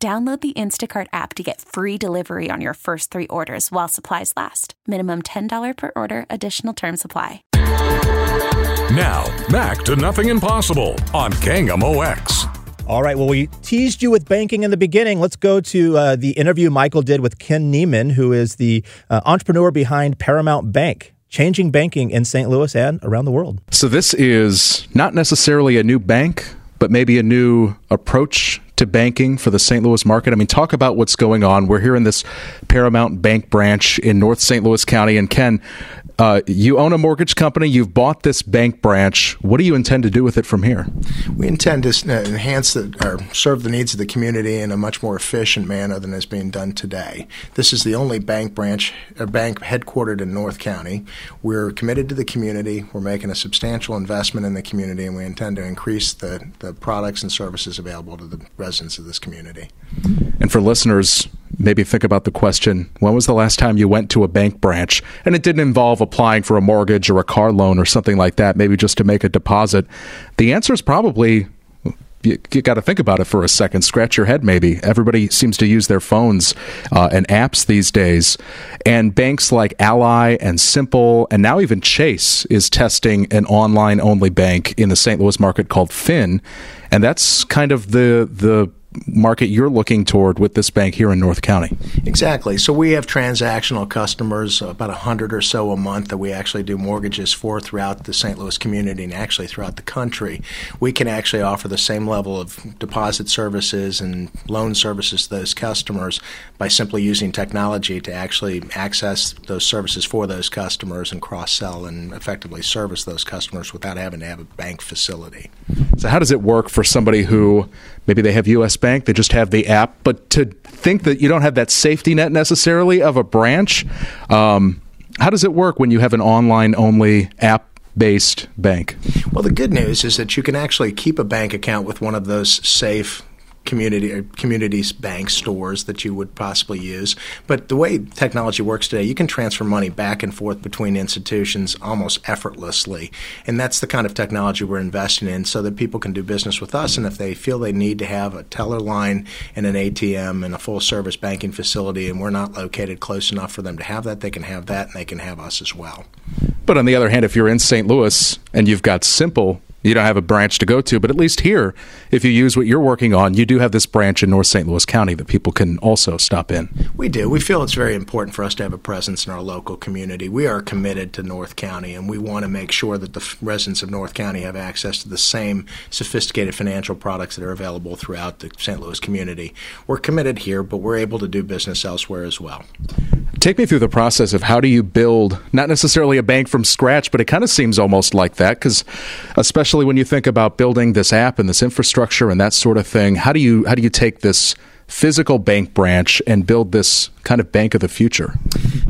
Download the Instacart app to get free delivery on your first three orders while supplies last. Minimum $10 per order, additional term supply. Now, back to Nothing Impossible on KMOX. All right. Well, we teased you with banking in the beginning. Let's go to uh, the interview Michael did with Ken Neiman, who is the uh, entrepreneur behind Paramount Bank, changing banking in St. Louis and around the world. So, this is not necessarily a new bank, but maybe a new approach to banking for the St. Louis market? I mean, talk about what's going on. We're here in this Paramount Bank branch in North St. Louis County. And Ken, uh, you own a mortgage company. You've bought this bank branch. What do you intend to do with it from here? We intend to uh, enhance the, or serve the needs of the community in a much more efficient manner than is being done today. This is the only bank branch, a bank headquartered in North County. We're committed to the community. We're making a substantial investment in the community, and we intend to increase the, the products and services available to the residents of this community. And for listeners, maybe think about the question when was the last time you went to a bank branch and it didn't involve applying for a mortgage or a car loan or something like that, maybe just to make a deposit? The answer is probably you, you got to think about it for a second. Scratch your head, maybe. Everybody seems to use their phones uh, and apps these days. And banks like Ally and Simple, and now even Chase is testing an online only bank in the St. Louis market called Finn. And that's kind of the, the market you're looking toward with this bank here in North County. Exactly. So we have transactional customers, uh, about 100 or so a month that we actually do mortgages for throughout the St. Louis community and actually throughout the country. We can actually offer the same level of deposit services and loan services to those customers by simply using technology to actually access those services for those customers and cross sell and effectively service those customers without having to have a bank facility. So, how does it work for somebody who maybe they have US Bank, they just have the app, but to think that you don't have that safety net necessarily of a branch, um, how does it work when you have an online only app based bank? Well, the good news is that you can actually keep a bank account with one of those safe community uh, or communities bank stores that you would possibly use. But the way technology works today, you can transfer money back and forth between institutions almost effortlessly. And that's the kind of technology we're investing in so that people can do business with us. And if they feel they need to have a teller line and an ATM and a full service banking facility, and we're not located close enough for them to have that, they can have that and they can have us as well. But on the other hand, if you're in St. Louis and you've got Simple, you don't have a branch to go to, but at least here, if you use what you're working on, you do have this branch in North St. Louis County that people can also stop in. We do. We feel it's very important for us to have a presence in our local community. We are committed to North County, and we want to make sure that the residents of North County have access to the same sophisticated financial products that are available throughout the St. Louis community. We're committed here, but we're able to do business elsewhere as well. Take me through the process of how do you build not necessarily a bank from scratch, but it kind of seems almost like that because, especially when you think about building this app and this infrastructure and that sort of thing, how do you how do you take this physical bank branch and build this kind of bank of the future?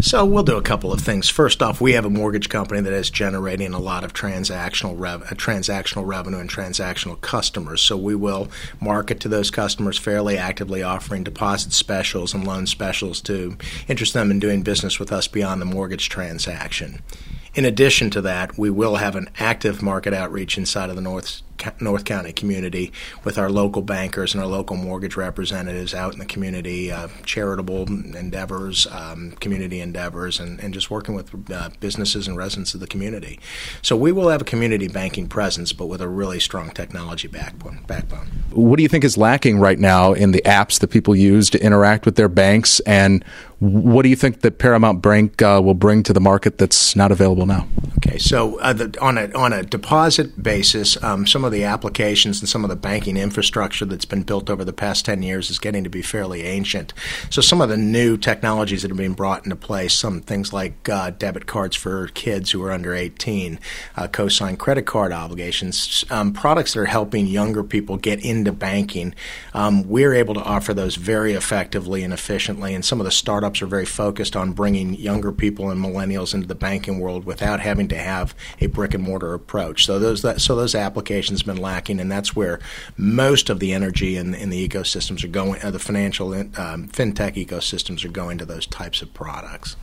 So we'll do a couple of things. First off, we have a mortgage company that is generating a lot of transactional rev- uh, transactional revenue and transactional customers. So we will market to those customers fairly actively, offering deposit specials and loan specials to interest them in doing business with us beyond the mortgage transaction. In addition to that, we will have an active market outreach inside of the North North County community with our local bankers and our local mortgage representatives out in the community, uh, charitable endeavors, um, community endeavors, and, and just working with uh, businesses and residents of the community. So we will have a community banking presence, but with a really strong technology backbone. backbone. What do you think is lacking right now in the apps that people use to interact with their banks, and what do you think that Paramount Bank uh, will bring to the market that's not available now? Okay, so uh, the, on a on a deposit basis, um, some of of the applications and some of the banking infrastructure that's been built over the past 10 years is getting to be fairly ancient. So some of the new technologies that are being brought into place, some things like uh, debit cards for kids who are under 18, uh, co-signed credit card obligations, um, products that are helping younger people get into banking. Um, we're able to offer those very effectively and efficiently, and some of the startups are very focused on bringing younger people and millennials into the banking world without having to have a brick and mortar approach. So those that, so those applications have been lacking, and that's where most of the energy in, in the ecosystems are going. Uh, the financial um, fintech ecosystems are going to those types of products.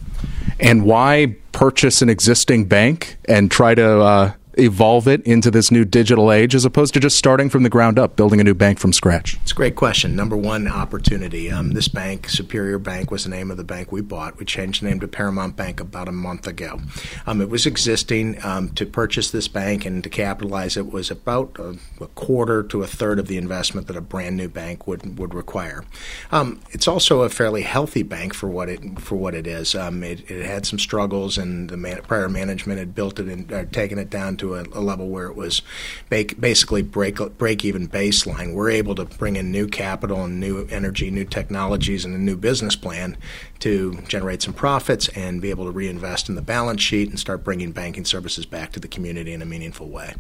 And why purchase an existing bank and try to uh, evolve it into this new digital age as opposed to just starting from the ground up, building a new bank from scratch? It's a great question. Number one, opportunity. Um, this bank, Superior Bank, was the name of the bank we bought. We changed the name to Paramount Bank about a month ago. Um, it was existing. Um, to purchase this bank and to capitalize it was about a, a, quarter to a third of the investment that a brand new bank would would require. Um, it's also a fairly healthy bank for what it for what it is. Um, it, it, had some struggles, and the man, prior management had built it and uh, taken it down to to a, a level where it was basically break break even baseline. We're able to bring in new capital and new energy, new technologies, and a new business plan to generate some profits and be able to reinvest in the balance sheet and start bringing banking services back to the community in a meaningful way.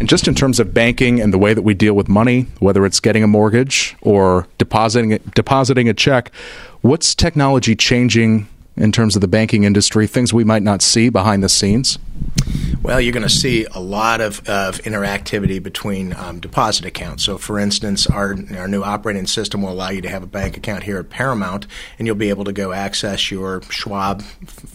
And just in terms of banking and the way that we deal with money, whether it's getting a mortgage or depositing depositing a check, what's technology changing in terms of the banking industry? Things we might not see behind the scenes. Well, you're going to see a lot of, of interactivity between um, deposit accounts. So, for instance, our, our new operating system will allow you to have a bank account here at Paramount, and you'll be able to go access your Schwab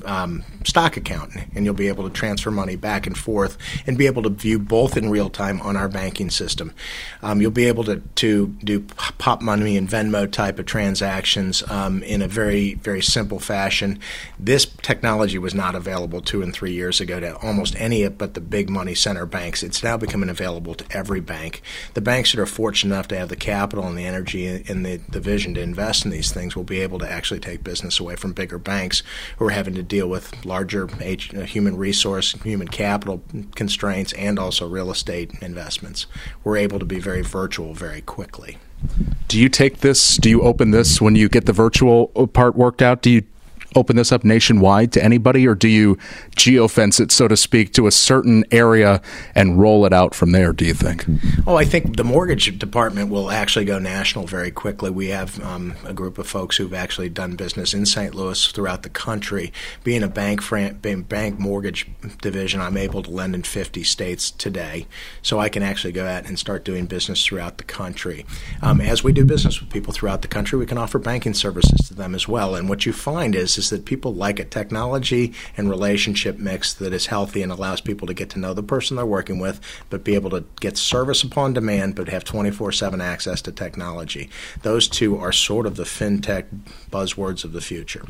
um, stock account, and you'll be able to transfer money back and forth and be able to view both in real time on our banking system. Um, you'll be able to, to do Popmoney and Venmo type of transactions um, in a very, very simple fashion. This technology was not available two and three years ago to almost any but the big money center banks. It's now becoming available to every bank. The banks that are fortunate enough to have the capital and the energy and the, the vision to invest in these things will be able to actually take business away from bigger banks who are having to deal with larger uh, human resource, human capital constraints, and also real estate investments. We're able to be very virtual very quickly. Do you take this? Do you open this when you get the virtual part worked out? Do you open this up nationwide to anybody, or do you geofence it, so to speak, to a certain area and roll it out from there? Do you think? Oh, I think the mortgage department will actually go national very quickly. We have um, a group of folks who've actually done business in St. Louis throughout the country. Being a bank fran- bank mortgage division, I'm able to lend in 50 states today, so I can actually go out and start doing business throughout the country. Um, as we do business with people throughout the country, we can offer banking services to them as well. And what you find is, is that people like a technology and relationship mix that is healthy and allows people to get to know the person they're working with, but be able to get service upon demand, but have 24 7 access to technology. Those two are sort of the fintech buzzwords of the future.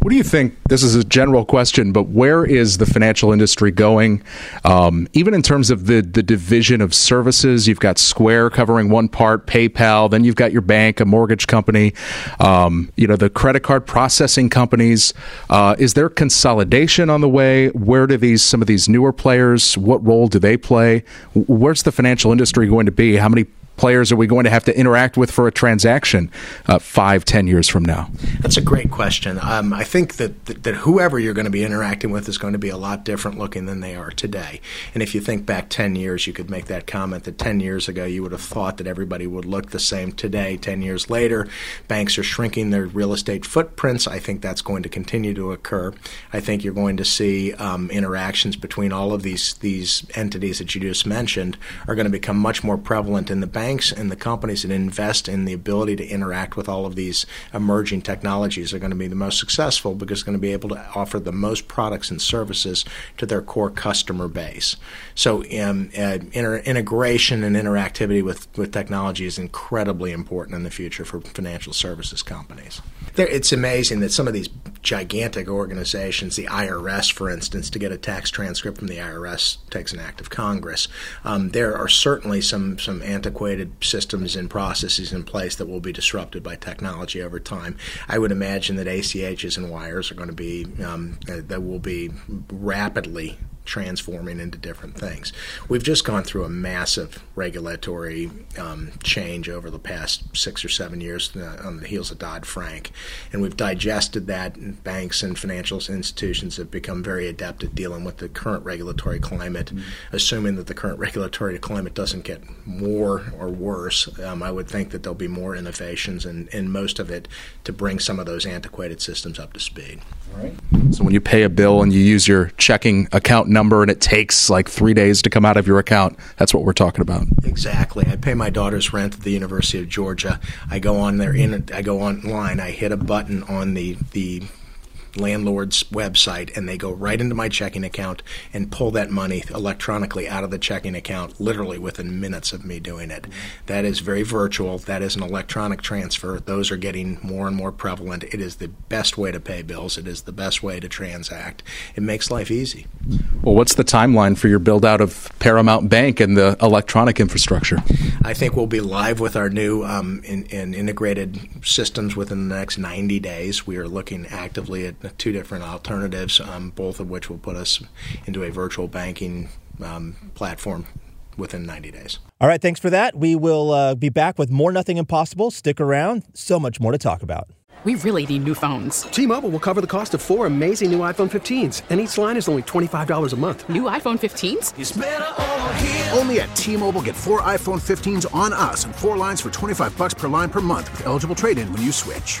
What do you think? This is a general question, but where is the financial industry going? Um, even in terms of the, the division of services, you've got Square covering one part, PayPal, then you've got your bank, a mortgage company, um, you know, the credit card processing companies companies. Uh, is there consolidation on the way? Where do these some of these newer players? What role do they play? Where's the financial industry going to be? How many players are we going to have to interact with for a transaction uh, five, ten years from now? That's a great question. Um, I think that, that, that whoever you're going to be interacting with is going to be a lot different looking than they are today. And if you think back ten years, you could make that comment that ten years ago you would have thought that everybody would look the same. Today, ten years later, banks are shrinking their real estate footprints. I think that's going to continue to occur. I think you're going to see um, interactions between all of these these entities that you just mentioned are going to become much more prevalent in the bank banks and the companies that invest in the ability to interact with all of these emerging technologies are going to be the most successful because they're going to be able to offer the most products and services to their core customer base. So, um, uh, inter- integration and interactivity with, with technology is incredibly important in the future for financial services companies. There, it's amazing that some of these gigantic organizations, the IRS, for instance, to get a tax transcript from the IRS takes an act of Congress. Um, there are certainly some some antiquated systems and processes in place that will be disrupted by technology over time. I would imagine that ACHs and wires are going to be um, that will be rapidly transforming into different things. We've just gone through a massive regulatory um, change over the past six or seven years uh, on the heels of Dodd Frank, and we've digested that. And banks and financial institutions have become very adept at dealing with the current regulatory climate, mm-hmm. assuming that the current regulatory climate doesn't get more or worse. Um, I would think that there'll be more innovations and, and most of it to bring some of those antiquated systems up to speed. Right. So when you pay a bill and you use your checking account number and it takes like three days to come out of your account, that's what we're talking about. Exactly. I pay my daughter's rent at the University of Georgia. I go on there in I go online. I hit a button on the the landlord's website and they go right into my checking account and pull that money electronically out of the checking account literally within minutes of me doing it. That is very virtual. That is an electronic transfer. Those are getting more and more prevalent. It is the best way to pay bills. It is the best way to transact. It makes life easy. Well, what's the timeline for your build out of Paramount Bank and the electronic infrastructure? I think we'll be live with our new um, in, in integrated systems within the next 90 days. We are looking actively at two different alternatives, um, both of which will put us into a virtual banking um, platform within 90 days. All right, thanks for that. We will uh, be back with more Nothing Impossible. Stick around, so much more to talk about. We really need new phones. T Mobile will cover the cost of four amazing new iPhone 15s, and each line is only $25 a month. New iPhone 15s? Only at T Mobile get four iPhone 15s on us and four lines for 25 bucks per line per month with eligible trade in when you switch.